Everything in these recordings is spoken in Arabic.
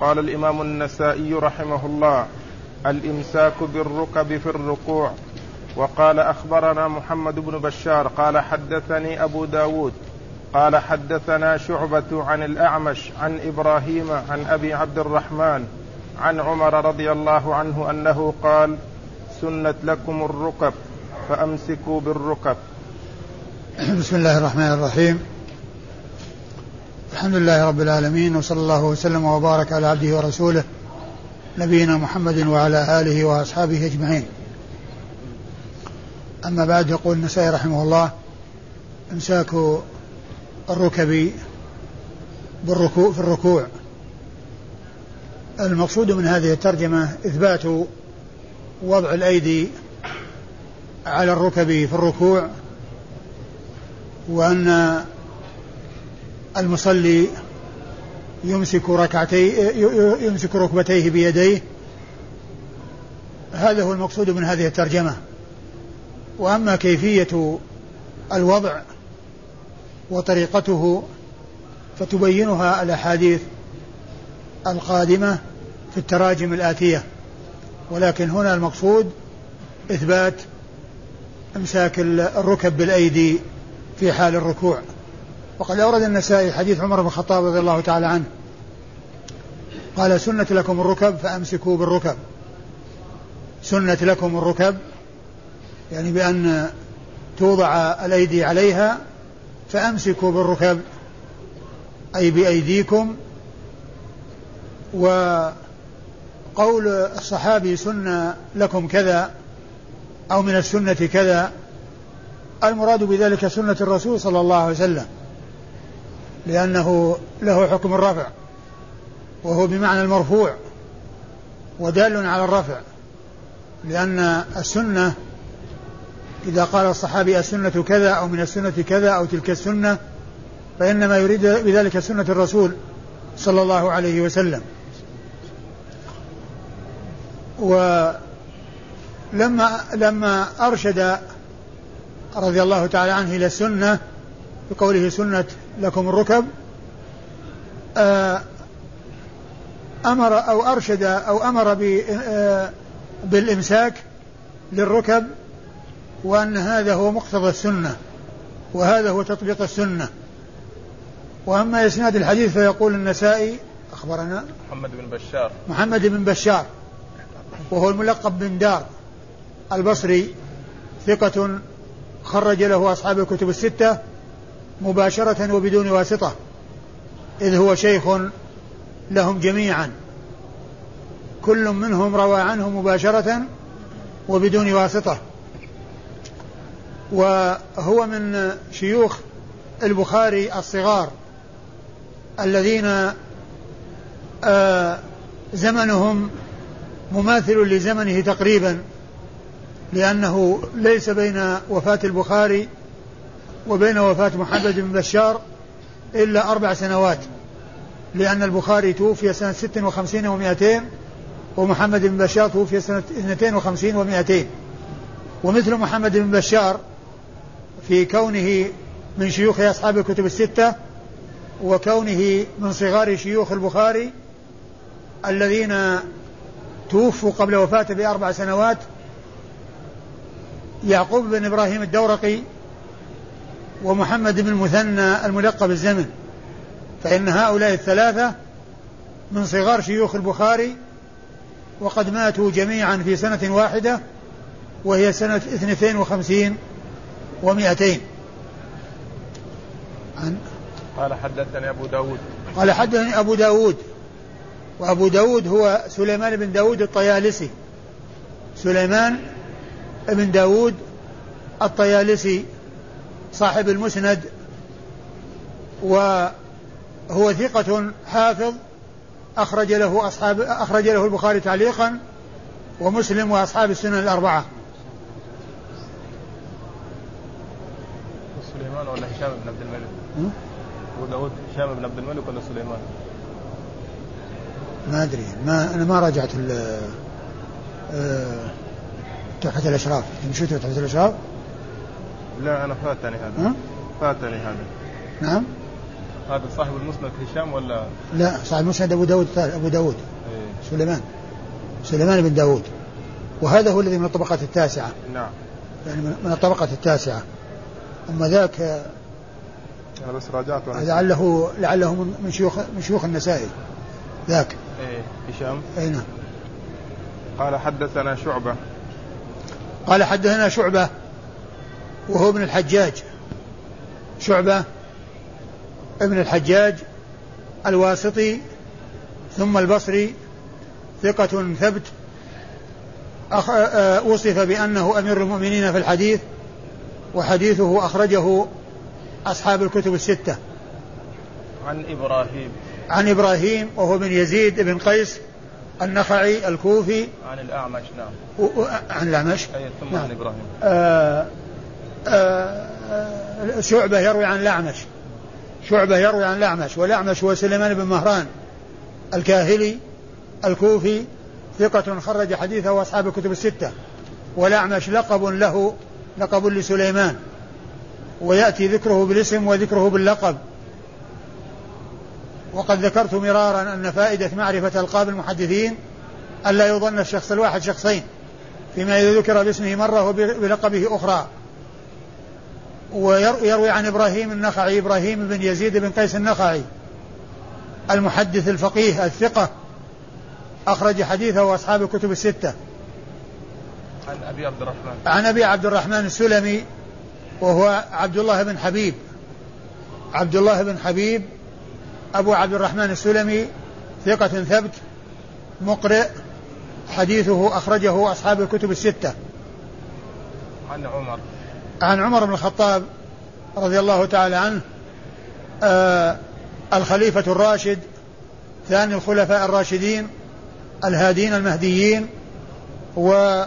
قال الإمام النسائي رحمه الله الإمساك بالركب في الركوع. وقال أخبرنا محمد بن بشار قال حدثني أبو داود قال حدثنا شعبة عن الأعمش عن إبراهيم عن أبي عبد الرحمن عن عمر رضي الله عنه أنه قال سنت لكم الركب فأمسكوا بالركب. بسم الله الرحمن الرحيم. الحمد لله رب العالمين وصلى الله وسلم وبارك على عبده ورسوله نبينا محمد وعلى آله وأصحابه أجمعين. أما بعد يقول النسائي رحمه الله إمساك الركب بالركوع في الركوع. المقصود من هذه الترجمة إثبات وضع الأيدي على الركب في الركوع وأن المصلي يمسك ركعتي يمسك ركبتيه بيديه. هذا هو المقصود من هذه الترجمة. وأما كيفية الوضع وطريقته فتبينها الأحاديث القادمة في التراجم الآتية. ولكن هنا المقصود إثبات إمساك الركب بالأيدي في حال الركوع. وقد أورد النسائي حديث عمر بن الخطاب رضي الله تعالى عنه. قال سنة لكم الركب فأمسكوا بالركب. سنة لكم الركب يعني بأن توضع الأيدي عليها فأمسكوا بالركب أي بأيديكم. وقول الصحابي سنة لكم كذا أو من السنة كذا المراد بذلك سنة الرسول صلى الله عليه وسلم. لأنه له حكم الرفع وهو بمعنى المرفوع ودال على الرفع لأن السنة إذا قال الصحابي السنة كذا أو من السنة كذا أو تلك السنة فإنما يريد بذلك سنة الرسول صلى الله عليه وسلم. ولما لما أرشد رضي الله تعالى عنه إلى السنة بقوله سنة لكم الركب آه، أمر أو أرشد أو أمر آه، بالإمساك للركب وأن هذا هو مقتضى السنة وهذا هو تطبيق السنة. وأما إسناد الحديث فيقول النسائي أخبرنا محمد بن بشار. محمد بن بشار وهو الملقب بن دار البصري ثقة خرج له أصحاب الكتب الستة مباشرة وبدون واسطة إذ هو شيخ لهم جميعا. كل منهم روى عنه مباشرة وبدون واسطة. وهو من شيوخ البخاري الصغار الذين آه زمنهم مماثل لزمنه تقريبا لأنه ليس بين وفاة البخاري وبين وفاة محمد بن بشار إلا أربع سنوات لأن البخاري توفي سنة ست وخمسين ومائتين ومحمد بن بشار توفي سنة اثنتين وخمسين ومائتين ومثل محمد بن بشار في كونه من شيوخ أصحاب الكتب الستة وكونه من صغار شيوخ البخاري الذين توفوا قبل وفاته بأربع سنوات يعقوب بن إبراهيم الدورقي ومحمد بن المثنى الملقب الزمن فإن هؤلاء الثلاثة من صغار شيوخ البخاري وقد ماتوا جميعا في سنة واحدة وهي سنة اثنتين وخمسين ومائتين. عن قال حدثني أبو داود. قال حدثني أبو داود. وأبو داود هو سليمان بن داود الطيالسي. سليمان بن داود الطيالسي صاحب المسند وهو ثقة حافظ أخرج له أصحاب أخرج له البخاري تعليقا ومسلم وأصحاب السنن الأربعة. سليمان ولا هشام بن عبد الملك؟ أبو داود هشام بن عبد الملك ولا سليمان؟ ما أدري ما أنا ما راجعت آه، تحفة الأشراف مشيت تحفة الأشراف؟ لا أنا فاتني هذا. فاتني هذا. نعم. هذا صاحب المسند هشام ولا؟ لا صاحب المسند أبو داود أبو داود. إيه؟ سليمان. سليمان بن داود. وهذا هو الذي من الطبقة التاسعة. نعم. يعني من الطبقة التاسعة. أما ذاك أنا بس راجعت لعله لعله من شيوخ من شيوخ النسائي. ذاك. إيه هشام. أي نعم. قال حدثنا شعبة. قال حدثنا شعبة. وهو ابن الحجاج. شعبة ابن الحجاج الواسطي ثم البصري ثقة ثبت. أخ... وصف بأنه أمير المؤمنين في الحديث وحديثه أخرجه أصحاب الكتب الستة. عن إبراهيم. عن إبراهيم وهو بن يزيد بن قيس النخعي الكوفي. عن الأعمش نعم. و... عن الأعمش؟ أي ثم نعم. عن إبراهيم. آه شعبة يروي عن الأعمش شعبة يروي عن الأعمش والأعمش هو سليمان بن مهران الكاهلي الكوفي ثقة خرج حديثه وأصحاب الكتب الستة. والأعمش لقب له لقب لسليمان. ويأتي ذكره بالاسم وذكره باللقب. وقد ذكرت مرارا أن فائدة معرفة ألقاب المحدثين ألا يظن الشخص الواحد شخصين فيما إذا ذكر باسمه مرة وبلقبه أخرى. ويروي عن إبراهيم النخعي إبراهيم بن يزيد بن قيس النخعي المحدث الفقيه الثقة أخرج حديثه وأصحاب الكتب الستة. عن أبي عبد الرحمن. عن أبي عبد الرحمن السلمي وهو عبد الله بن حبيب. عبد الله بن حبيب أبو عبد الرحمن السلمي ثقة ثبت مقرئ حديثه أخرجه أصحاب الكتب الستة. عن عمر. عن عمر بن الخطاب رضي الله تعالى عنه آه الخليفة الراشد ثاني الخلفاء الراشدين الهادين المهديين و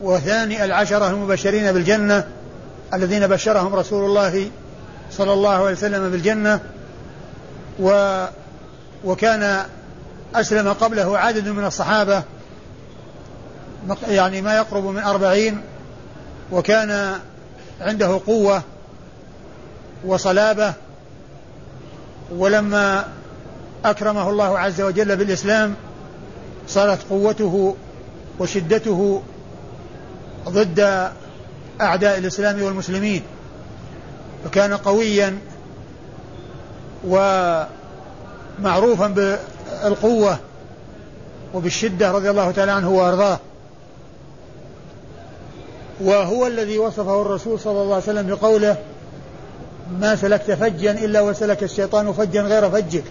وثاني العشرة المبشرين بالجنة الذين بشرهم رسول الله صلى الله عليه وسلم بالجنة و وكان أسلم قبله عدد من الصحابة يعني ما يقرب من أربعين وكان عنده قوة وصلابة ولما أكرمه الله عز وجل بالإسلام صارت قوته وشدته ضد أعداء الإسلام والمسلمين. فكان قويا ومعروفا بالقوة وبالشدة رضي الله تعالى عنه وأرضاه. وهو الذي وصفه الرسول صلى الله عليه وسلم بقوله ما سلكت فجا إلا وسلك الشيطان فجا غير فجك.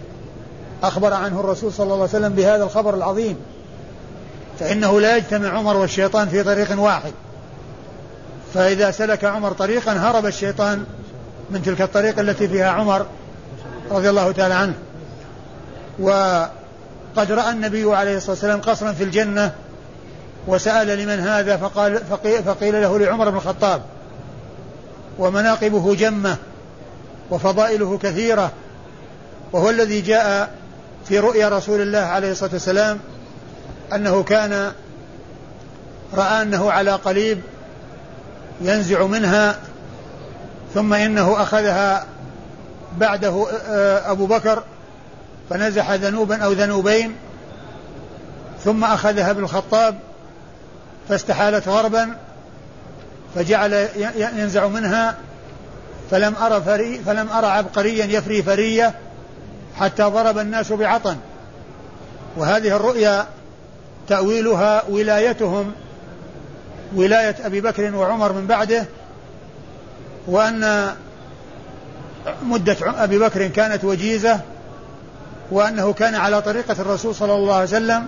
أخبر عنه الرسول صلى الله عليه وسلم بهذا الخبر العظيم. فإنه لا يجتمع عمر والشيطان في طريق واحد. فإذا سلك عمر طريقا هرب الشيطان من تلك الطريق التي فيها عمر رضي الله تعالى عنه. وقد رأى النبي عليه الصلاة والسلام قصرا في الجنة وسأل لمن هذا فقال فقيل له لعمر بن الخطاب ومناقبه جمة وفضائله كثيرة وهو الذي جاء في رؤيا رسول الله عليه الصلاة والسلام أنه كان رأى أنه على قليب ينزع منها ثم إنه أخذها بعده أبو بكر فنزح ذنوبا أو ذنوبين ثم أخذها ابن الخطاب فاستحالت غربا فجعل ينزع منها فلم أرى فري فلم أرى عبقريا يفري فرية حتى ضرب الناس بعطن. وهذه الرؤيا تأويلها ولايتهم ولاية أبي بكر وعمر من بعده وأن مدة أبي بكر كانت وجيزة وأنه كان على طريقة الرسول صلى الله عليه وسلم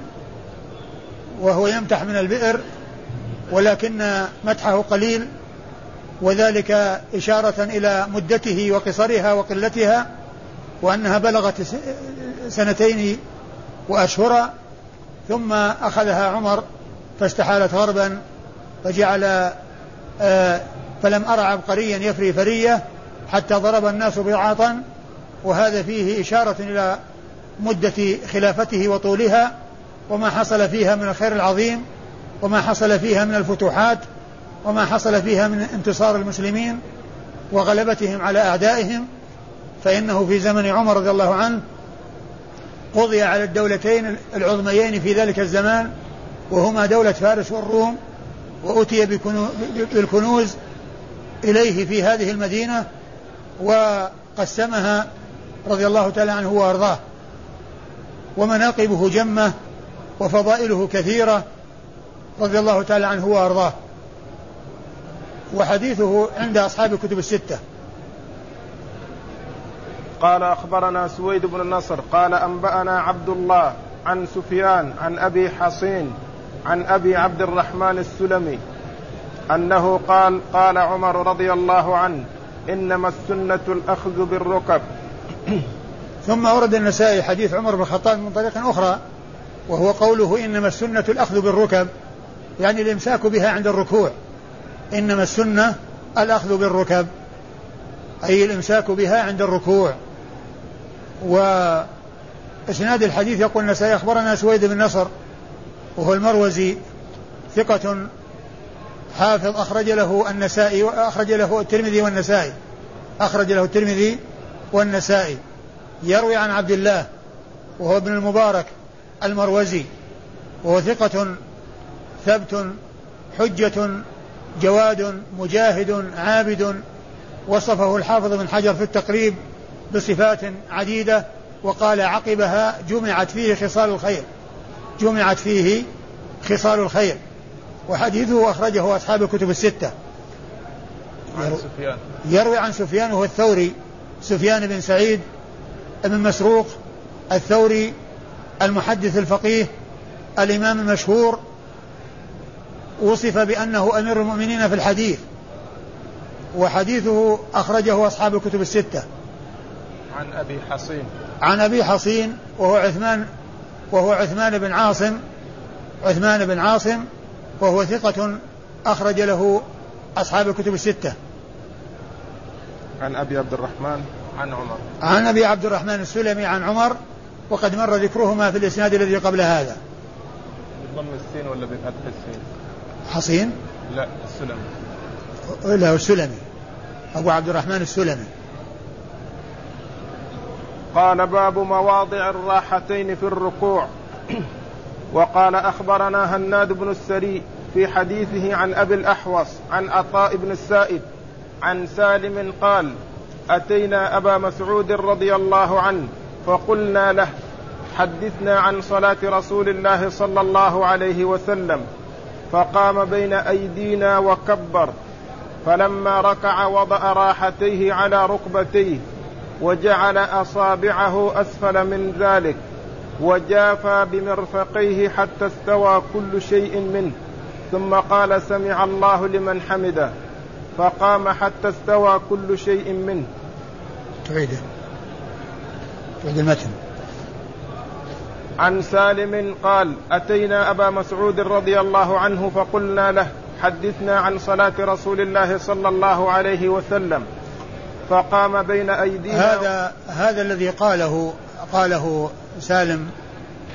وهو يمتح من البئر ولكن مدحه قليل وذلك إشارة إلى مدته وقصرها وقلتها وأنها بلغت سنتين وأشهرا ثم أخذها عمر فاستحالت غربا فجعل آه فلم أرى عبقريا يفري فرية حتى ضرب الناس بعاطا وهذا فيه إشارة إلى مدة خلافته وطولها وما حصل فيها من الخير العظيم وما حصل فيها من الفتوحات وما حصل فيها من انتصار المسلمين وغلبتهم على أعدائهم فإنه في زمن عمر رضي الله عنه قضي على الدولتين العظميين في ذلك الزمان وهما دولة فارس والروم وأتي بالكنوز إليه في هذه المدينة وقسمها رضي الله تعالى عنه وأرضاه. ومناقبه جمة وفضائله كثيرة رضي الله تعالى عنه وأرضاه. وحديثه عند أصحاب الكتب الستة. قال أخبرنا سويد بن النصر قال أنبأنا عبد الله عن سفيان عن أبي حصين عن أبي عبد الرحمن السلمي أنه قال قال عمر رضي الله عنه إنما السنة الأخذ بالركب. ثم ورد النسائي حديث عمر بن الخطاب من طريق أخرى وهو قوله إنما السنة الأخذ بالركب. يعني الإمساك بها عند الركوع. إنما السنة الأخذ بالركب. أي الإمساك بها عند الركوع. وإسناد الحديث يقول النسائي أخبرنا سويد بن نصر وهو المروزي ثقة حافظ أخرج له النسائي أخرج له الترمذي والنسائي. أخرج له الترمذي والنسائي. يروي عن عبد الله وهو ابن المبارك المروزي وهو ثقة ثبت حجة جواد مجاهد عابد وصفه الحافظ بن حجر في التقريب بصفات عديدة وقال عقبها جمعت فيه خصال الخير جمعت فيه خصال الخير وحديثه أخرجه أصحاب الكتب الستة. عن سفيان. يروي عن سفيان وهو الثوري سفيان بن سعيد بن مسروق الثوري المحدث الفقيه الإمام المشهور وصف بأنه أمير المؤمنين في الحديث وحديثه أخرجه أصحاب الكتب الستة. عن أبي حصين. عن أبي حصين وهو عثمان وهو عثمان بن عاصم عثمان بن عاصم وهو ثقة أخرج له أصحاب الكتب الستة. عن أبي عبد الرحمن عن عمر. عن أبي عبد الرحمن السلمي عن عمر وقد مر ذكرهما في الإسناد الذي قبل هذا. بضم السين ولا بفتح السين؟ حصين؟ لا السلمي. لا السلمي. أبو عبد الرحمن السلمي. قال باب مواضع الراحتين في الركوع. وقال أخبرنا هناد بن السري في حديثه عن أبي الأحوص عن عطاء بن السائب عن سالم قال أتينا أبا مسعود رضي الله عنه فقلنا له حدثنا عن صلاة رسول الله صلى الله عليه وسلم. فقام بين أيدينا وكبر. فلما ركع وضع راحتيه على ركبتيه وجعل أصابعه أسفل من ذلك وجافى بمرفقيه حتى استوى كل شيء منه. ثم قال سمع الله لمن حمده. فقام حتى استوى كل شيء منه. تعيده تعيد المتن. عن سالم قال أتينا أبا مسعود رضي الله عنه فقلنا له حدثنا عن صلاة رسول الله صلى الله عليه وسلم فقام بين أيدينا هذا هذا الذي قاله قاله سالم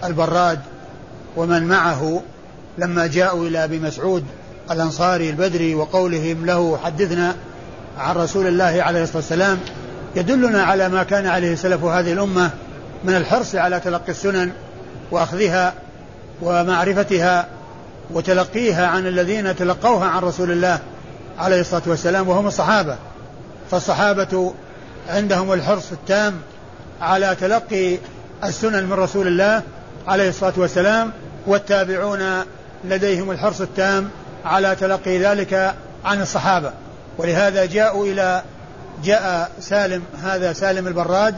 البراد ومن معه لما جاءوا إلى أبي مسعود الأنصاري البدري وقولهم له حدثنا عن رسول الله عليه الصلاة والسلام يدلنا على ما كان عليه سلف هذه الأمة من الحرص على تلقي السنن وأخذها ومعرفتها وتلقيها عن الذين تلقوها عن رسول الله عليه الصلاة والسلام وهم الصحابة. فالصحابة عندهم الحرص التام على تلقي السنن من رسول الله عليه الصلاة والسلام والتابعون لديهم الحرص التام على تلقي ذلك عن الصحابة. ولهذا جاءوا إلى جاء سالم هذا سالم البراد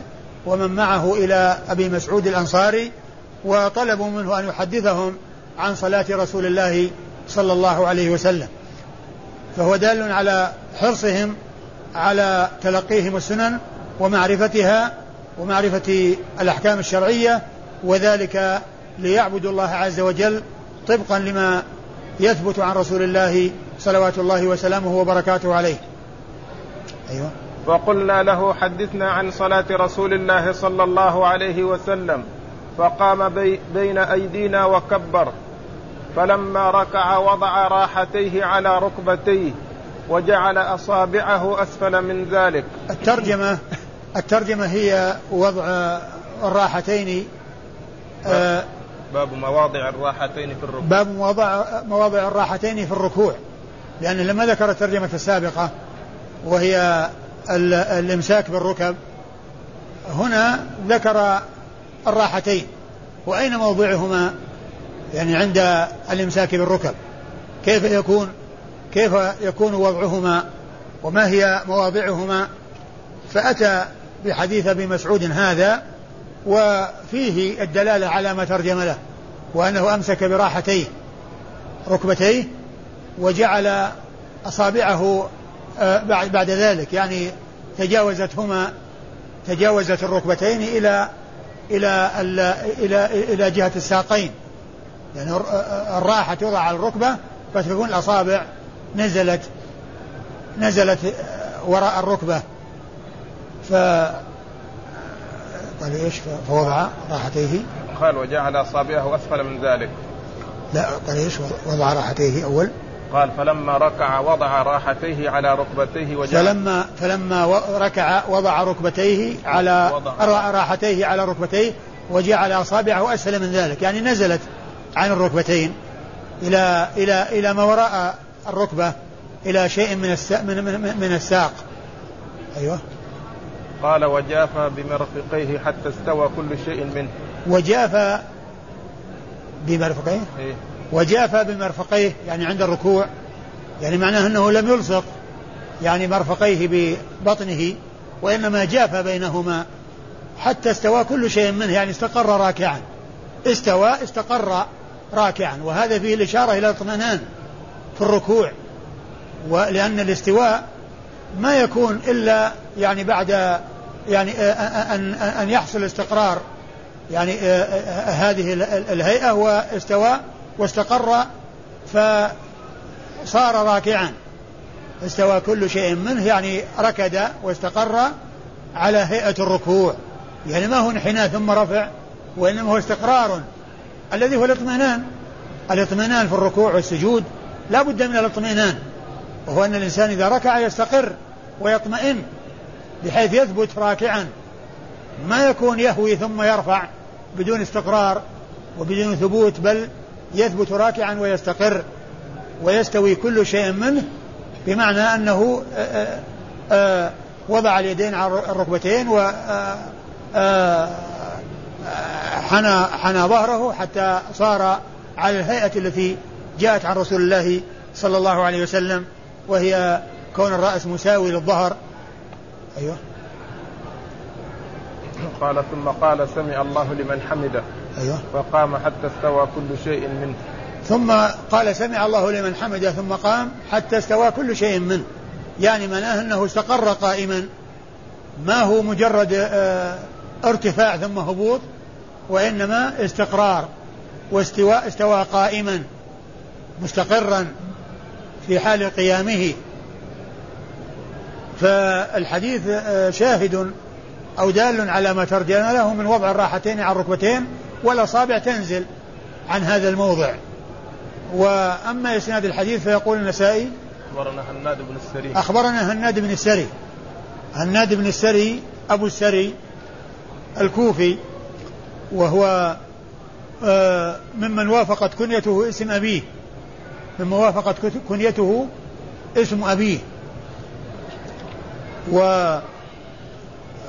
ومن معه إلى أبي مسعود الأنصاري وطلبوا منه أن يحدثهم عن صلاة رسول الله صلى الله عليه وسلم. فهو دال على حرصهم على تلقيهم السنن ومعرفتها ومعرفة الأحكام الشرعية وذلك ليعبدوا الله عز وجل طبقا لما يثبت عن رسول الله صلوات الله وسلامه وبركاته عليه. أيوة. فقلنا له حدثنا عن صلاة رسول الله صلى الله عليه وسلم. فقام بي بين أيدينا وكبر. فلما ركع وضع راحتيه على ركبتيه وجعل أصابعه أسفل من ذلك. الترجمة الترجمة هي وضع الراحتين آه باب مواضع الراحتين في الركوع. باب مواضع مواضع الراحتين في الركوع. لأنه لما ذكر الترجمة السابقة وهي الإمساك بالركب هنا ذكر الراحتين وأين موضعهما؟ يعني عند الإمساك بالركب. كيف يكون؟ كيف يكون وضعهما؟ وما هي مواضعهما؟ فأتى بحديث أبي مسعود هذا وفيه الدلالة على ما ترجم له وأنه أمسك براحتيه ركبتيه وجعل أصابعه آه، بعد ذلك. يعني تجاوزتهما تجاوزت الركبتين إلى إلى إلى إلى جهة الساقين. يعني الراحة توضع على الركبة فتكون الأصابع نزلت نزلت وراء الركبة. ف قال إيش؟ فوضع راحتيه. قال وجعل أصابعه أسفل من ذلك. لا قال إيش؟ وضع راحتيه أول. قال فلما ركع وضع راحتيه على ركبتيه وجعل فلما فلما ركع وضع ركبتيه على وضع. راحتيه على ركبتيه وجعل أصابعه اسفل من ذلك يعني نزلت عن الركبتين إلى إلى إلى ما وراء الركبة إلى شيء من من من, من الساق أيوه قال وجاف بمرفقيه حتى استوى كل شيء منه وجاف بمرفقيه إيه؟ وجاف بمرفقيه يعني عند الركوع يعني معناه أنه لم يلصق يعني مرفقيه ببطنه وإنما جاف بينهما حتى استوى كل شيء منه يعني استقر راكعا. استوى استقر راكعا. وهذا فيه الإشارة إلى الاطمئنان في الركوع. ولأن الاستواء ما يكون إلا يعني بعد يعني ان أن يحصل استقرار يعني هذه الهيئة واستوى واستقر فصار راكعا. استوى كل شيء منه يعني ركد واستقر على هيئة الركوع. يعني ما هو انحناء ثم رفع وإنما هو استقرار. الذي هو الاطمئنان. الاطمئنان في الركوع والسجود لا بد من الاطمئنان. وهو أن الإنسان إذا ركع يستقر ويطمئن بحيث يثبت راكعا. ما يكون يهوي ثم يرفع بدون استقرار وبدون ثبوت بل يثبت راكعا ويستقر ويستوي كل شيء منه بمعنى أنه آه، آه، وضع اليدين على الركبتين و آه، حنى حنى ظهره حتى صار على الهيئة التي جاءت عن رسول الله صلى الله عليه وسلم وهي كون الرأس مساوي للظهر. أيوه. قال ثم قال سمع الله لمن حمده. أيوه. فقام حتى استوى كل شيء منه. ثم قال سمع الله لمن حمده ثم قام حتى استوى كل شيء منه. يعني معناه أنه استقر قائما. ما هو مجرد آه، ارتفاع ثم هبوط وإنما استقرار. واستواء استوى قائما مستقرا في حال قيامه. فالحديث آه، شاهد أو دال على ما ترجم له من وضع الراحتين على الركبتين والأصابع تنزل عن هذا الموضع. وأما إسناد الحديث فيقول النسائي أخبرنا هناد بن السري. أخبرنا هناد بن السري. هناد بن السري أبو السري الكوفي وهو آه، ممن وافقت كنيته اسم أبيه. ممن وافقت كنيته اسم أبيه.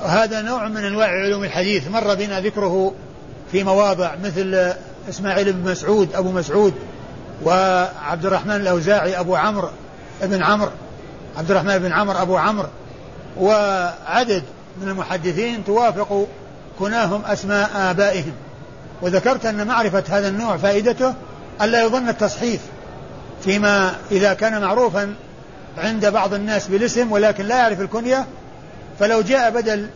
وهذا نوع من أنواع علوم الحديث. مر بنا ذكره في مواضع مثل إسماعيل بن مسعود أبو مسعود وعبد الرحمن الأوزاعي أبو عمرو بن عمرو عبد الرحمن بن عمرو أبو عمرو وعدد من المحدثين توافق كناهم أسماء آبائهم. وذكرت أن معرفة هذا النوع فائدته ألا يظن التصحيف فيما إذا كان معروفا عند بعض الناس بالاسم ولكن لا يعرف الكنية فلو جاء بدل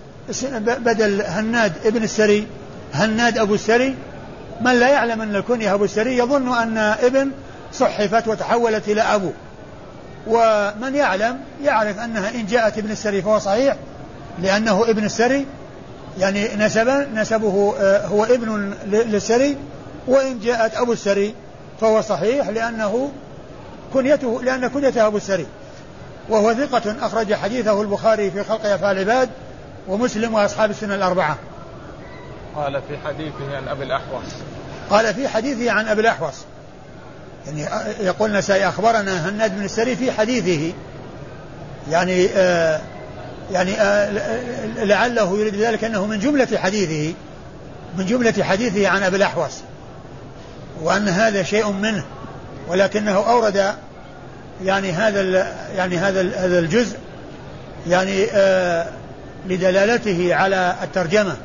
بدل هناد ابن السري هناد أبو السري من لا يعلم أن الكنية أبو السري يظن أن ابن صحفت وتحولت إلى أبو. ومن يعلم يعرف أنها إن جاءت ابن السري فهو صحيح لأنه ابن السري يعني نسب نسبه آه، هو ابن للسري وإن جاءت أبو السري فهو صحيح لأنه كنيته لأن كنيته أبو السري. وهو ثقة أخرج حديثه البخاري في خلق أفعال العباد ومسلم وأصحاب السنة الأربعة. قال في حديثه عن أبي الأحوص. قال في حديثه عن أبي الأحوص. يعني يقول نسائي أخبرنا هناد بن السري في حديثه. يعني آه يعني آه لعله يريد ذلك أنه من جملة حديثه من جملة حديثه عن أبي الأحوص. وأن هذا شيء منه ولكنه أورد يعني هذا يعني هذا هذا الجزء يعني آه لدلالته على الترجمة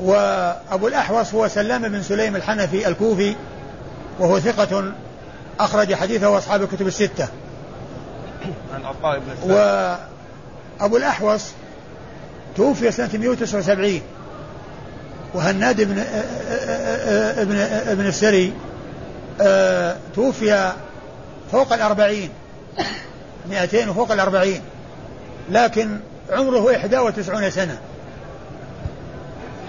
وأبو الأحوص هو سلام بن سليم الحنفي الكوفي وهو ثقة أخرج حديثه أصحاب الكتب الستة عن عطاء بن وأبو الأحوص توفي سنة 179 وهناد بن ابن ابن السري توفي فوق الأربعين. مئتين وفوق الأربعين. لكن عمره إحدى وتسعون سنة.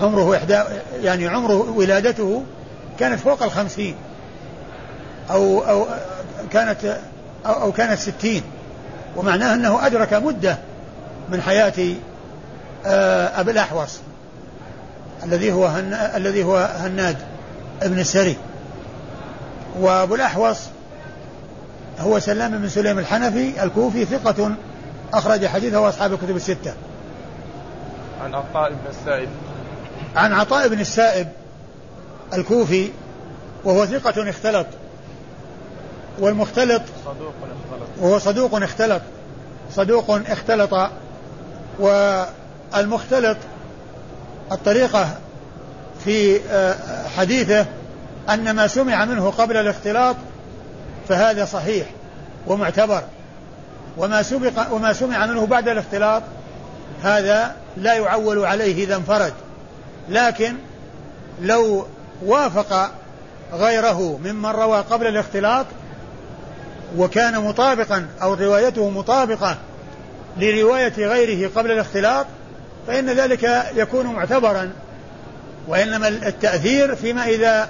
عمره إحدى يعني عمره ولادته كانت فوق الخمسين. أو أو كانت أو, أو كانت ستين. ومعناه أنه أدرك مدة من حياة أبي الأحوص. الذي هو. الذي هو هناد ابن السري. وأبو الأحوص هو سلام بن سليم الحنفي الكوفي ثقة أخرج حديثه أصحاب الكتب الستة. عن عطاء بن السائب. عن عطاء بن السائب الكوفي وهو ثقة اختلط والمختلط صدوق اختلط وهو صدوق اختلط صدوق اختلط والمختلط الطريقة في حديثه أن ما سمع منه قبل الاختلاط فهذا صحيح ومعتبر. وما سبق وما سمع منه بعد الاختلاط هذا لا يعول عليه إذا انفرد. لكن لو وافق غيره ممن روى قبل الاختلاط وكان مطابقا أو روايته مطابقة لرواية غيره قبل الاختلاط فإن ذلك يكون معتبرا. وإنما التأثير فيما إذا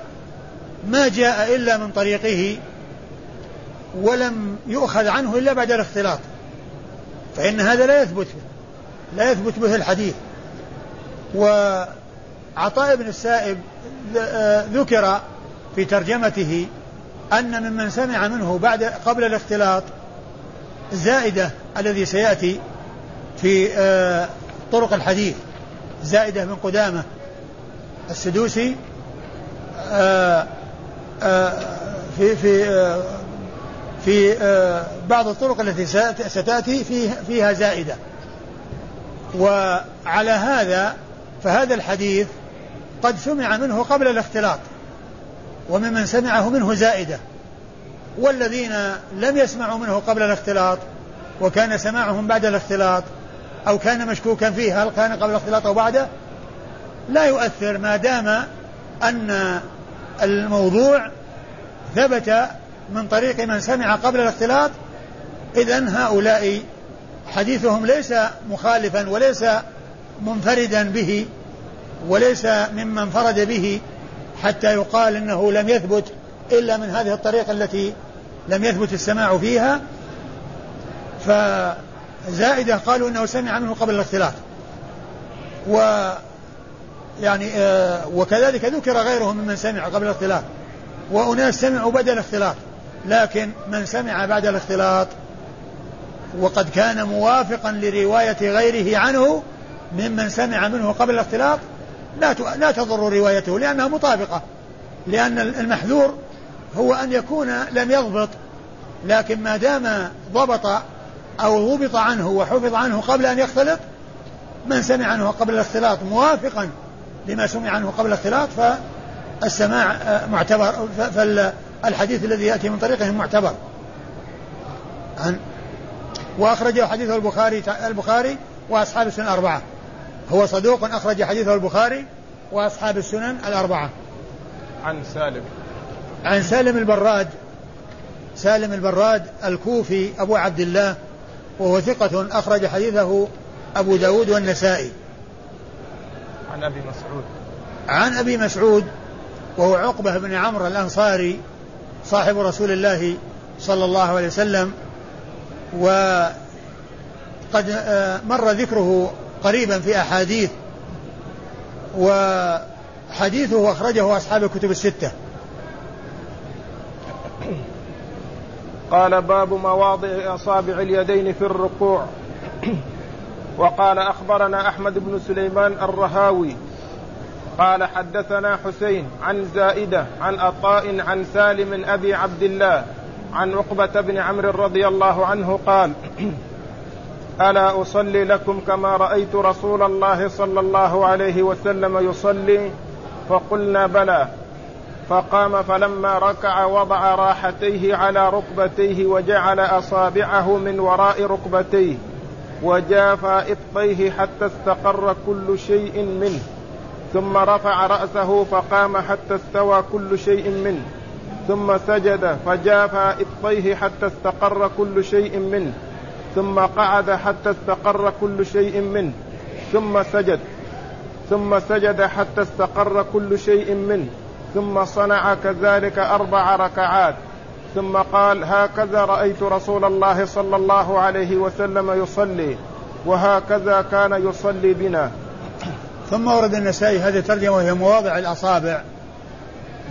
ما جاء إلا من طريقه ولم يؤخذ عنه إلا بعد الاختلاط. فإن هذا لا يثبت لا يثبت به الحديث. وعطاء بن السائب ذكر في ترجمته أن ممن سمع منه بعد قبل الاختلاط زائدة الذي سيأتي في طرق الحديث. زائدة بن قدامة السدوسي آآ آآ في في في بعض الطرق التي ستأتي فيها زائدة. وعلى هذا فهذا الحديث قد سمع منه قبل الاختلاط وممن سمعه منه زائدة. والذين لم يسمعوا منه قبل الاختلاط وكان سماعهم بعد الاختلاط أو كان مشكوكا فيه هل كان قبل الاختلاط أو بعده؟ لا يؤثر ما دام أن الموضوع ثبت من طريق من سمع قبل الاختلاط إذا هؤلاء حديثهم ليس مخالفا وليس منفردا به وليس ممن انفرد به حتى يقال إنه لم يثبت إلا من هذه الطريقة التي لم يثبت السماع فيها. فزائده قالوا إنه سمع منه قبل الاختلاط. و يعني آه وكذلك ذكر غيرهم ممن سمع قبل الاختلاط. وأناس سمعوا بعد الاختلاط. لكن من سمع بعد الاختلاط وقد كان موافقا لرواية غيره عنه ممن سمع منه قبل الاختلاط لا لا تضر روايته لأنها مطابقة لأن المحذور هو أن يكون لم يضبط لكن ما دام ضبط أو ضبط عنه وحفظ عنه قبل أن يختلط من سمع عنه قبل الاختلاط موافقا لما سمع عنه قبل الاختلاط فالسماع معتبر فالحديث الذي يأتي من طريقه معتبر. عن وأخرجه حديثه البخاري البخاري وأصحاب السنن الأربعة. هو صدوق أخرج حديثه البخاري وأصحاب السنن الأربعة. عن سالم. عن سالم البراد سالم البراد الكوفي أبو عبد الله وهو ثقة أخرج حديثه أبو داود والنسائي. عن أبي مسعود. عن أبي مسعود وهو عقبة بن عمرو الأنصاري صاحب رسول الله صلى الله عليه وسلم وقد مر ذكره قريبا في أحاديث وحديثه أخرجه أصحاب الكتب الستة. قال باب مواضع أصابع اليدين في الركوع. وقال أخبرنا أحمد بن سليمان الرهاوي قال حدثنا حسين عن زائدة عن عطاء عن سالم أبي عبد الله عن عقبة بن عمرو رضي الله عنه قال ألا أصلي لكم كما رأيت رسول الله صلى الله عليه وسلم يصلي؟ فقلنا بلى. فقام فلما ركع وضع راحتيه على ركبتيه وجعل أصابعه من وراء ركبتيه وجافى ابطيه حتى استقر كل شيء منه. ثم رفع رأسه فقام حتى استوى كل شيء منه. ثم سجد فجافى إبطيه حتى استقر كل شيء منه. ثم قعد حتى استقر كل شيء منه. ثم سجد. ثم سجد حتى استقر كل شيء منه. ثم صنع كذلك أربع ركعات. ثم قال هكذا رأيت رسول الله صلى الله عليه وسلم يصلي وهكذا كان يصلي بنا. ثم ورد النسائي هذه الترجمة وهي مواضع الأصابع.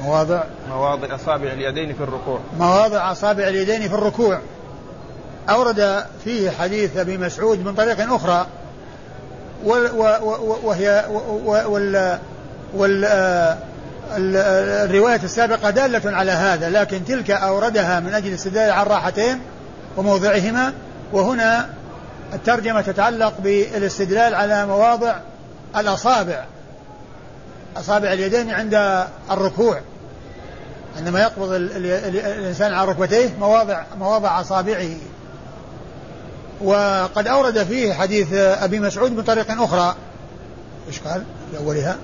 مواضع. مواضع أصابع اليدين في الركوع. مواضع أصابع اليدين في الركوع. أورد فيه حديث أبي مسعود من طريق أخرى. وهي وال وال الرواية السابقة دالة على هذا لكن تلك أوردها من أجل الاستدلال على الراحتين وموضعهما. وهنا الترجمة تتعلق بالاستدلال على مواضع الأصابع. أصابع اليدين عند الركوع. عندما يقبض الإنسان على ركبتيه مواضع مواضع أصابعه. وقد أورد فيه حديث أبي مسعود من طريق أخرى. إيش قال في أولها؟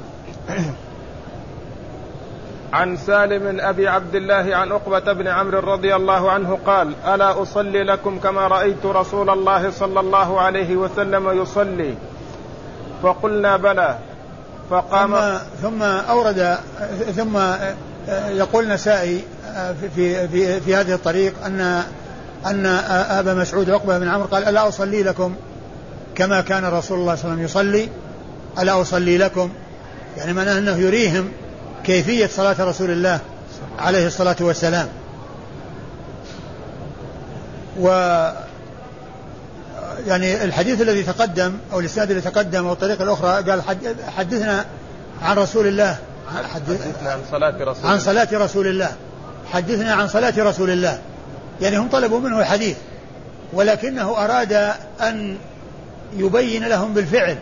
عن سالم أبي عبد الله عن عقبه بن عمرو رضي الله عنه قال ألا أصلي لكم كما رأيت رسول الله صلى الله عليه وسلم يصلي. فقلنا بلى فقام ثم, ثم أورد ثم يقول نسائي في في في هذه الطريق ان أن أبا مسعود عقبة بن عمرو قال ألا أصلي لكم كما كان رسول الله صلى الله عليه وسلم يصلي؟ ألا أصلي لكم؟ يعني معناه أنه يريهم كيفية صلاة رسول الله عليه الصلاة والسلام. و يعني الحديث الذي تقدم أو الإسناد الذي تقدم أو الطريقة الأخرى قال حدثنا عن رسول الله. حدثنا عن صلاة رسول الله. عن صلاة رسول الله. حدثنا عن صلاة رسول الله. يعني هم طلبوا منه الحديث ولكنه أراد أن يبين لهم بالفعل.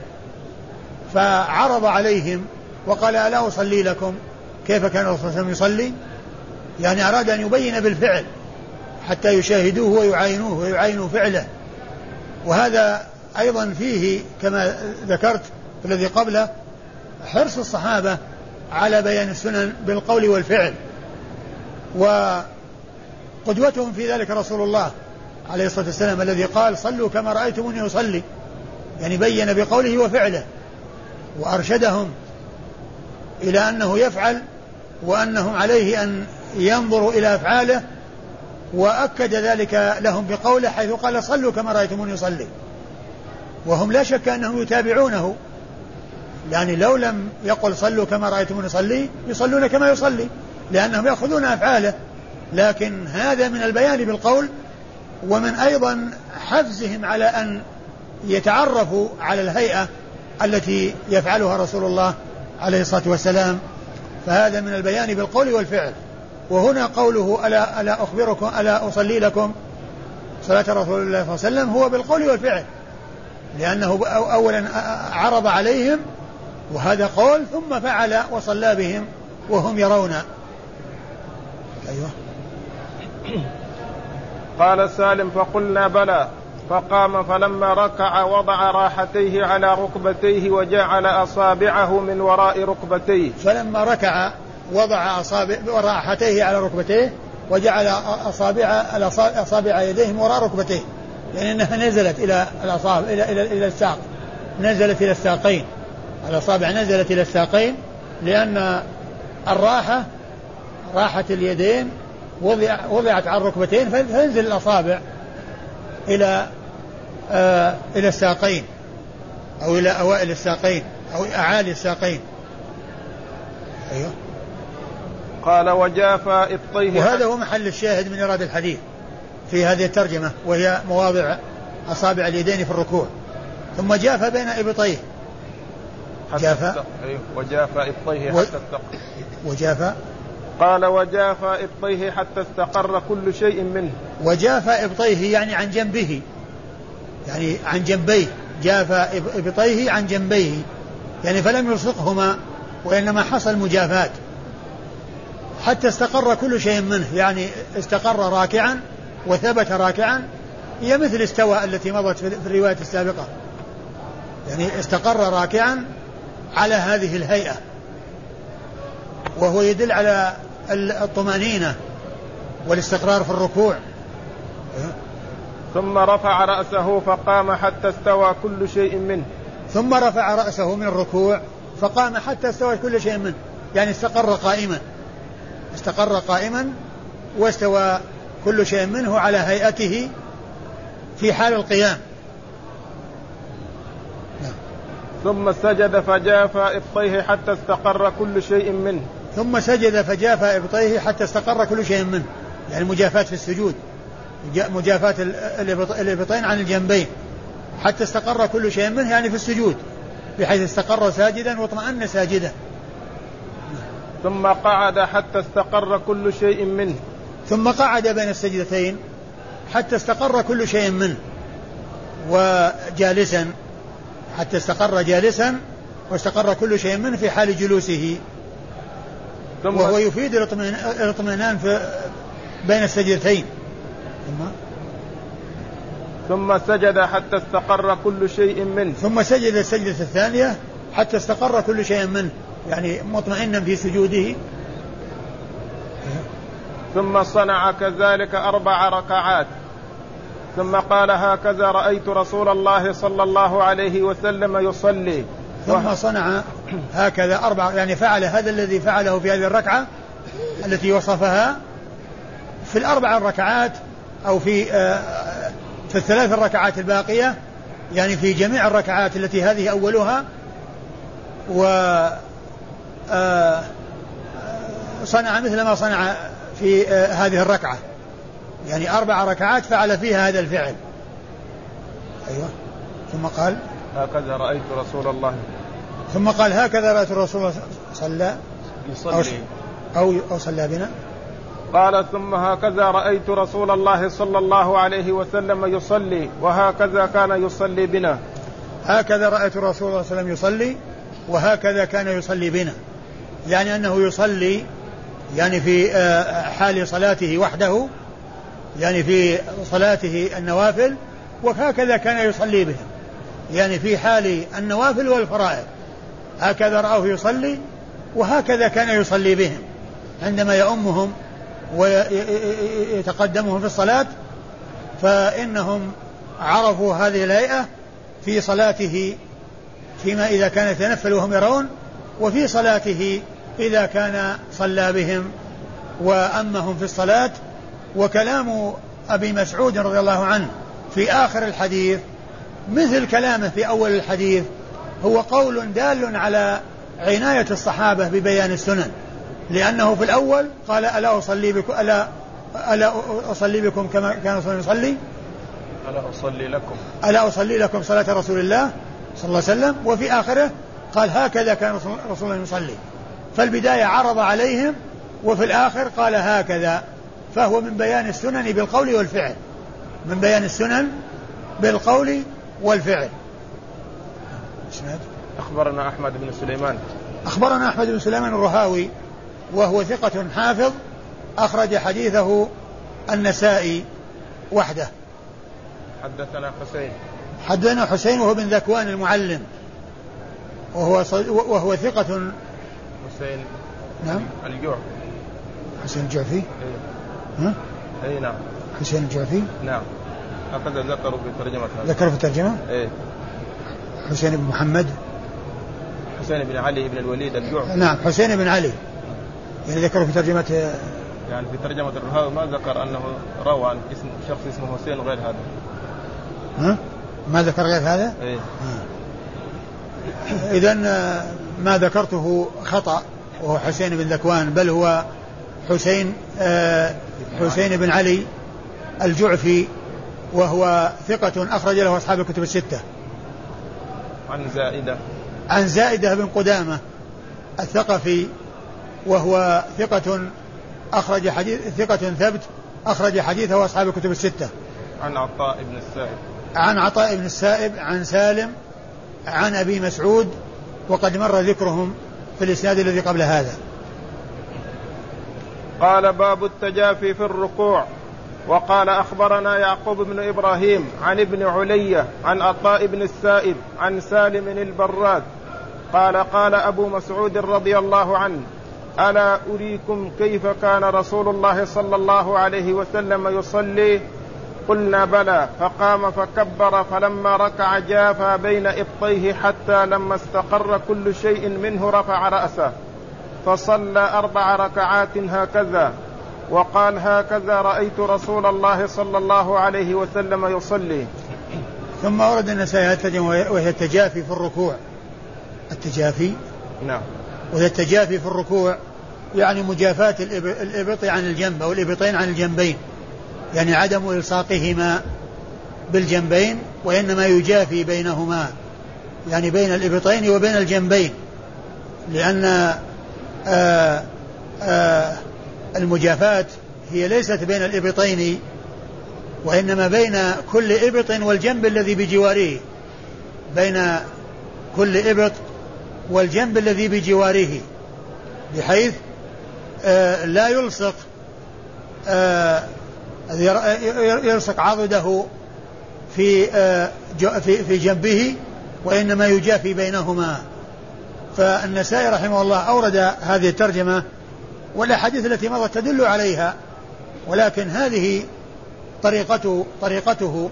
فعرض عليهم وقال ألا أصلي لكم؟ كيف كان الرسول صلى الله عليه وسلم يصلي؟ يعني أراد أن يبين بالفعل حتى يشاهدوه ويعاينوه ويعاينوا فعله. وهذا أيضا فيه كما ذكرت في الذي قبله حرص الصحابة على بيان السنن بالقول والفعل. وقدوتهم في ذلك رسول الله عليه الصلاة والسلام الذي قال صلوا كما رأيتموني أصلي. يعني بين بقوله وفعله وأرشدهم إلى أنه يفعل وأنهم عليه أن ينظروا إلى أفعاله وأكد ذلك لهم بقوله حيث قال صلوا كما رأيتموني يصلي وهم لا شك أنهم يتابعونه. يعني لو لم يقل صلوا كما رأيتموني يصلي يصلون كما يصلي لأنهم يأخذون أفعاله. لكن هذا من البيان بالقول ومن أيضا حفزهم على أن يتعرفوا على الهيئة التي يفعلها رسول الله عليه الصلاة والسلام. فهذا من البيان بالقول والفعل. وهنا قوله ألا, ألا أخبركم ألا أصلي لكم صلاة رسول الله صلى الله عليه وسلم هو بالقول والفعل لأنه أولا عرض عليهم وهذا قول ثم فعل وصلى بهم وهم يرون. أيوه. قال سالم فقلنا بلى فقام فلما ركع وضع راحتيه على ركبتيه وجعل أصابعه من وراء ركبتيه. فلما ركع وضع اصابع راحتيه على ركبتيه وجعل اصابع أصابع يديه وراء ركبتيه. لأن إنها نزلت إلى الاصابع إلى إلى إلى الساق. نزلت إلى الساقين. الأصابع نزلت إلى الساقين لأن الراحه راحة اليدين وضع وضعت على الركبتين فينزل الأصابع إلى آه إلى الساقين أو إلى أوائل الساقين أو أعالي الساقين. أيوه. قال وجافى إبطيه وهذا هو محل الشاهد من إرادة الحديث في هذه الترجمة وهي مواضع أصابع اليدين في الركوع. ثم جاف بين إبطيه جافى أيوه وجافى إبطيه و... حتى استقر وجافى قال وجافى إبطيه حتى استقر كل شيء منه. وجافى إبطيه يعني عن جنبه. يعني عن جنبيه. جافى إبطيه عن جنبيه. يعني فلم يلصقهما وإنما حصل مجافات حتى استقر كل شيء منه يعني استقر راكعا وثبت راكعا هي مثل استوى التي مضت في الرواية السابقة. يعني استقر راكعا على هذه الهيئة. وهو يدل على الطمأنينة والاستقرار في الركوع. ثم رفع رأسه فقام حتى استوى كل شيء منه. ثم رفع رأسه من الركوع فقام حتى استوى كل شيء منه. يعني استقر قائما. استقر قائما واستوى كل شيء منه على هيئته في حال القيام. نعم. ثم سجد فجاف إبطيه حتى استقر كل شيء منه. ثم سجد فجاف إبطيه حتى استقر كل شيء منه. يعني مجافاة في السجود. مجافاة الإبطين عن الجنبين. حتى استقر كل شيء منه يعني في السجود. بحيث استقر ساجدا واطمأن ساجدا. ثم قعد حتى استقر كل شيء منه. ثم قعد بين السجدتين حتى استقر كل شيء منه وجالسا حتى استقر جالسا واستقر كل شيء منه في حال جلوسه. ثم وهو يفيد الاطمئنان في بين السجدتين. ثم؟ ثم سجد حتى استقر كل شيء منه. ثم سجد السجدة الثانية حتى استقر كل شيء منه. يعني مطمئنا في سجوده. ثم صنع كذلك أربع ركعات. ثم قال هكذا رأيت رسول الله صلى الله عليه وسلم يصلي. ثم صنع هكذا أربع يعني فعل هذا الذي فعله في هذه الركعة التي وصفها في الأربع الركعات أو في آه، في الثلاث الركعات الباقية يعني في جميع الركعات التي هذه أولها. و صنع مثل ما صنع في آه، هذه الركعة. يعني أربع ركعات فعل فيها هذا الفعل. أيوة. ثم قال؟ هكذا رأيت رسول الله. ثم قال هكذا رأيت الرسول صلى يصلي. أو أو صلى بنا. قال ثم هكذا رأيت رسول الله صلى الله عليه وسلم يصلي وهكذا كان يصلي بنا. هكذا رأيت رسول الله صلى الله عليه وسلم يصلي وهكذا كان يصلي بنا. يعني أنه يصلي يعني في آه، حال صلاته وحده يعني في صلاته النوافل وهكذا كان يصلي بهم. يعني في حال النوافل والفرائض. هكذا رأوه يصلي وهكذا كان يصلي بهم. عندما يؤمهم ويتقدمهم في الصلاة فإنهم عرفوا هذه الهيئة في صلاته فيما إذا كان يتنفل وهم يرون وفي صلاته إذا كان صلى بهم وأمهم في الصلاة وكلام أبي مسعود رضي الله عنه في آخر الحديث مثل كلامه في أول الحديث هو قول دال على عناية الصحابة ببيان السنن لأنه في الأول قال ألا أصلي بكم ألا ألا أصلي بكم كما كان رسول يصلي؟ ألا أصلي لكم. ألا أصلي لكم صلاة رسول الله صلى الله عليه وسلم؟ وفي آخره قال هكذا كان رسول الله يصلي. فالبداية عرض عليهم وفي الآخر قال هكذا فهو من بيان السنن بالقول والفعل. من بيان السنن بالقول والفعل. أخبرنا أحمد بن سليمان. أخبرنا أحمد بن سليمان الرهاوي وهو ثقة حافظ أخرج حديثه النسائي وحده. حدثنا حسين. حدثنا حسين وهو بن ذكوان المعلم وهو وهو ثقة حسين نعم الجعفي حسين الجعفي؟ اي ها؟ اي نعم حسين الجعفي؟ نعم هكذا ذكروا في ترجمة ذكروا في الترجمة؟ إيه حسين بن محمد حسين بن علي بن الوليد الجعفي نعم حسين بن علي يعني ذكروا في ترجمة يعني في ترجمة الرهاوي ما ذكر أنه روى عن اسم شخص اسمه حسين غير هذا ها؟ ما ذكر غير هذا؟ إيه آه. إذا ما ذكرته خطأ وهو حسين بن ذكوان بل هو حسين آه، حسين بن علي الجعفي وهو ثقة أخرج له أصحاب الكتب الستة. عن زائدة. عن زائدة بن قدامة الثقفي وهو ثقة أخرج حديث ثقة ثبت أخرج حديثه أصحاب الكتب الستة. عن عطاء بن السائب. عن عطاء بن السائب عن سالم عن أبي مسعود وقد مر ذكرهم في الإسناد الذي قبل هذا. قال باب التجافي في الركوع. وقال أخبرنا يعقوب بن إبراهيم عن ابن علية عن عطاء بن السائب عن سالم البراد. قال قال أبو مسعود رضي الله عنه ألا أريكم كيف كان رسول الله صلى الله عليه وسلم يصلي؟ قلنا بلى فقام فكبر فلما ركع جافى بين إبطيه حتى لما استقر كل شيء منه رفع رأسه. فصلى أربع ركعات هكذا. وقال هكذا رأيت رسول الله صلى الله عليه وسلم يصلي. ثم ورد النسائي الترجمه وهي التجافي في الركوع. التجافي؟ نعم. وهي التجافي في الركوع يعني مجافاة الإبط عن الجنب أو الإبطين عن الجنبين. يعني عدم إلصاقهما بالجنبين وإنما يجافي بينهما يعني بين الإبطين وبين الجنبين لأن آه، آه، المجافاة هي ليست بين الإبطين وإنما بين كل إبط والجنب الذي بجواره بين كل إبط والجنب الذي بجواره بحيث آه لا يلصق يلصق عضده في آه في في جنبه وإنما يجافي بينهما. فالنسائي رحمه الله أورد هذه الترجمة والأحاديث التي مضت تدل عليها ولكن هذه طريقته طريقته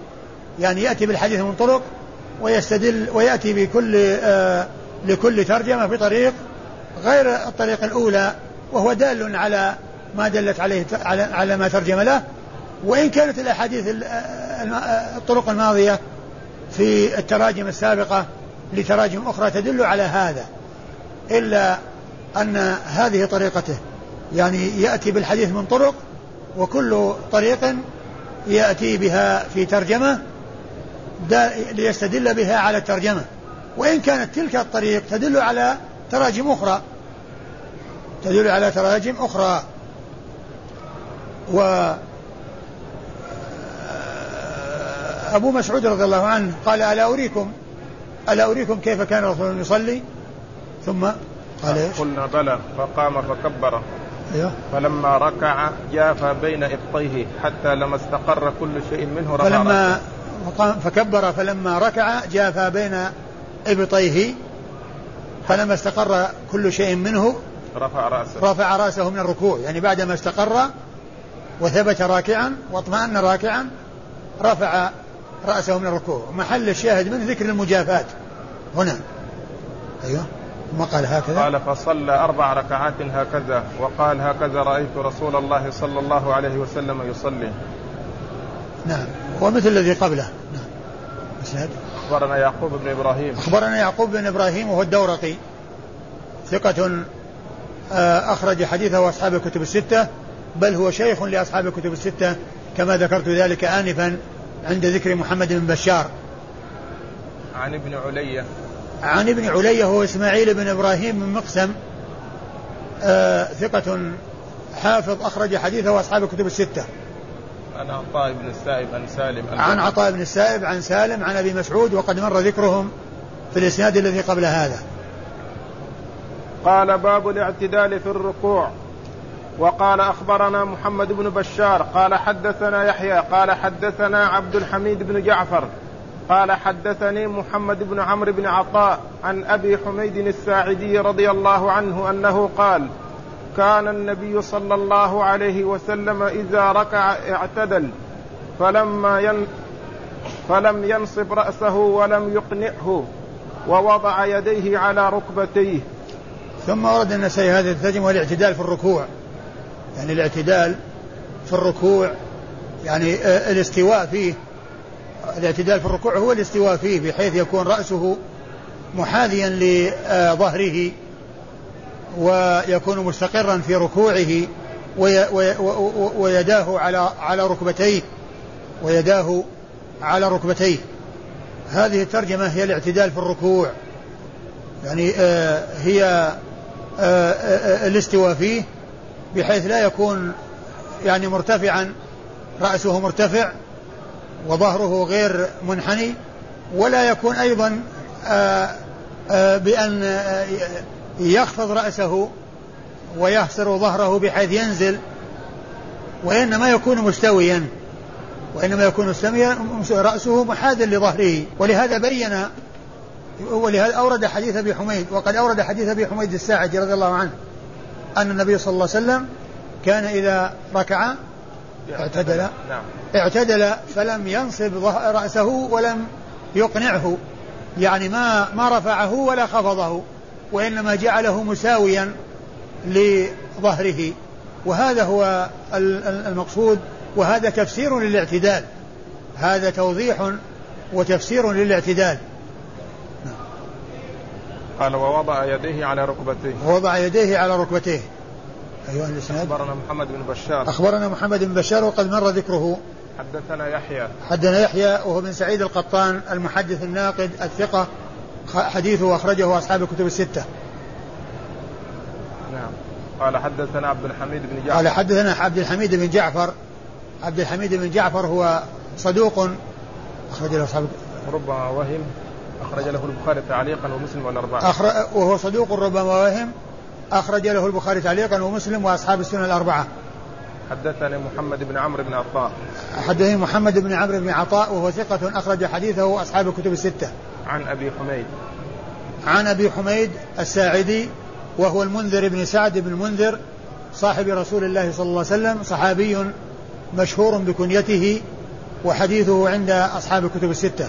يعني يأتي بالحديث من طرق ويستدل ويأتي بكل آه لكل ترجمة بطريق غير الطريقة الأولى وهو دال على ما دلت عليه على ما ترجم له وإن كانت الأحاديث الطرق الماضية في التراجم السابقة لتراجم أخرى تدل على هذا إلا أن هذه طريقته. يعني يأتي بالحديث من طرق وكل طريق يأتي بها في ترجمة ليستدل بها على الترجمة. وإن كانت تلك الطريق تدل على تراجم أخرى تدل على تراجم أخرى. و أبو مسعود رضي الله عنه قال ألا أريكم؟ ألا أريكم كيف كان الرسول يصلي؟ ثم قال إيش؟ قلنا بلى. فقام فكبر. أيوه. فلما ركع جاف بين إبطيه حتى لما استقر كل شيء منه رفع فلما فكبر فلما ركع جاف بين إبطيه فلما استقر كل شيء منه رفع رأسه. رفع رأسه من الركوع. يعني بعدما استقر وثبت راكعا وأطمأن راكعا رفع رأسه من الركوع. محل الشاهد من ذكر المجافات. هنا. أيوه. ثم قال هكذا؟ قال فصلى أربع ركعات هكذا وقال هكذا رأيت رسول الله صلى الله عليه وسلم يصلي. نعم. ومثل الذي قبله. نعم. اسناد أخبرنا يعقوب بن إبراهيم. أخبرنا يعقوب بن إبراهيم وهو الدورقي. ثقة آه، أخرج حديثه أصحاب الكتب الستة بل هو شيخ لأصحاب الكتب الستة كما ذكرت ذلك آنفا عند ذكر محمد بن بشار. عن ابن علية عن ابن علية هو إسماعيل بن إبراهيم بن مقسم. آه ثقة حافظ أخرج حديثه أصحاب الكتب الستة. عن عطاء بن السائب عن سالم. عن عطاء بن السائب عن سالم عن أبي مسعود وقد مر ذكرهم في الإسناد الذي قبل هذا. قال باب الاعتدال في الركوع. وقال أخبرنا محمد بن بشار قال حدثنا يحيى قال حدثنا عبد الحميد بن جعفر قال حدثني محمد بن عمرو بن عطاء عن أبي حميد الساعدي رضي الله عنه أنه قال كان النبي صلى الله عليه وسلم إذا ركع اعتدل فلما ين فلم ينصب رأسه ولم يقنعه ووضع يديه على ركبتيه. ثم ورد النسائي هذا الترجمة والاعتدال في الركوع. يعني الاعتدال في الركوع يعني آه، الاستواء فيه. الاعتدال في الركوع هو الاستواء فيه بحيث يكون رأسه محاذيا لظهره ويكون مستقرا في ركوعه ويداه على على ركبتيه ويداه على ركبتيه. هذه الترجمة هي الاعتدال في الركوع. يعني آه هي آه الاستواء فيه. بحيث لا يكون يعني مرتفعا رأسه مرتفع وظهره غير منحني ولا يكون أيضا آه، آه، بأن آه، يخفض رأسه ويحصر ظهره بحيث ينزل وإنما يكون مستويا وإنما يكون مستويا رأسه محاذا لظهره. ولهذا بين ولهذا أورد حديث أبي حميد وقد أورد حديث أبي حميد الساعدي رضي الله عنه أن النبي صلى الله عليه وسلم كان إذا ركع اعتدل. نعم. اعتدل فلم ينصب رأسه ولم يقنعه. يعني ما ما رفعه ولا خفضه وإنما جعله مساويا لظهره. وهذا هو المقصود وهذا تفسير للاعتدال. هذا توضيح وتفسير للاعتدال. قال ووضع يديه على ركبتيه. ووضع يديه على ركبتيه. أيها الإسناد أخبرنا محمد بن بشار. أخبرنا محمد بن بشار وقد مر ذكره. حدثنا يحيى. حدثنا يحيى وهو بن سعيد القطان المحدث الناقد الثقة حديثه أخرجه أصحاب الكتب الستة. نعم. قال حدثنا عبد الحميد بن جعفر. قال حدثنا عبد الحميد بن جعفر. عبد الحميد بن جعفر هو صدوق. أخرج له أصحاب ربما وهم. أخرج له البخاري تعليقا ومسلم والأربعة أخر... وهو صدوق ربما وهم. أخرج له البخاري تعليقا ومسلم وأصحاب السنن الأربعة. حدثني محمد بن عمرو بن عطاء. حدثني محمد بن عمرو بن عطاء وهو ثقة أخرج حديثه أصحاب الكتب الستة. عن أبي حميد. عن أبي حميد الساعدي وهو المنذر بن سعد بن المنذر صاحب رسول الله صلى الله عليه وسلم صحابي مشهور بكنيته وحديثه عند أصحاب الكتب الستة.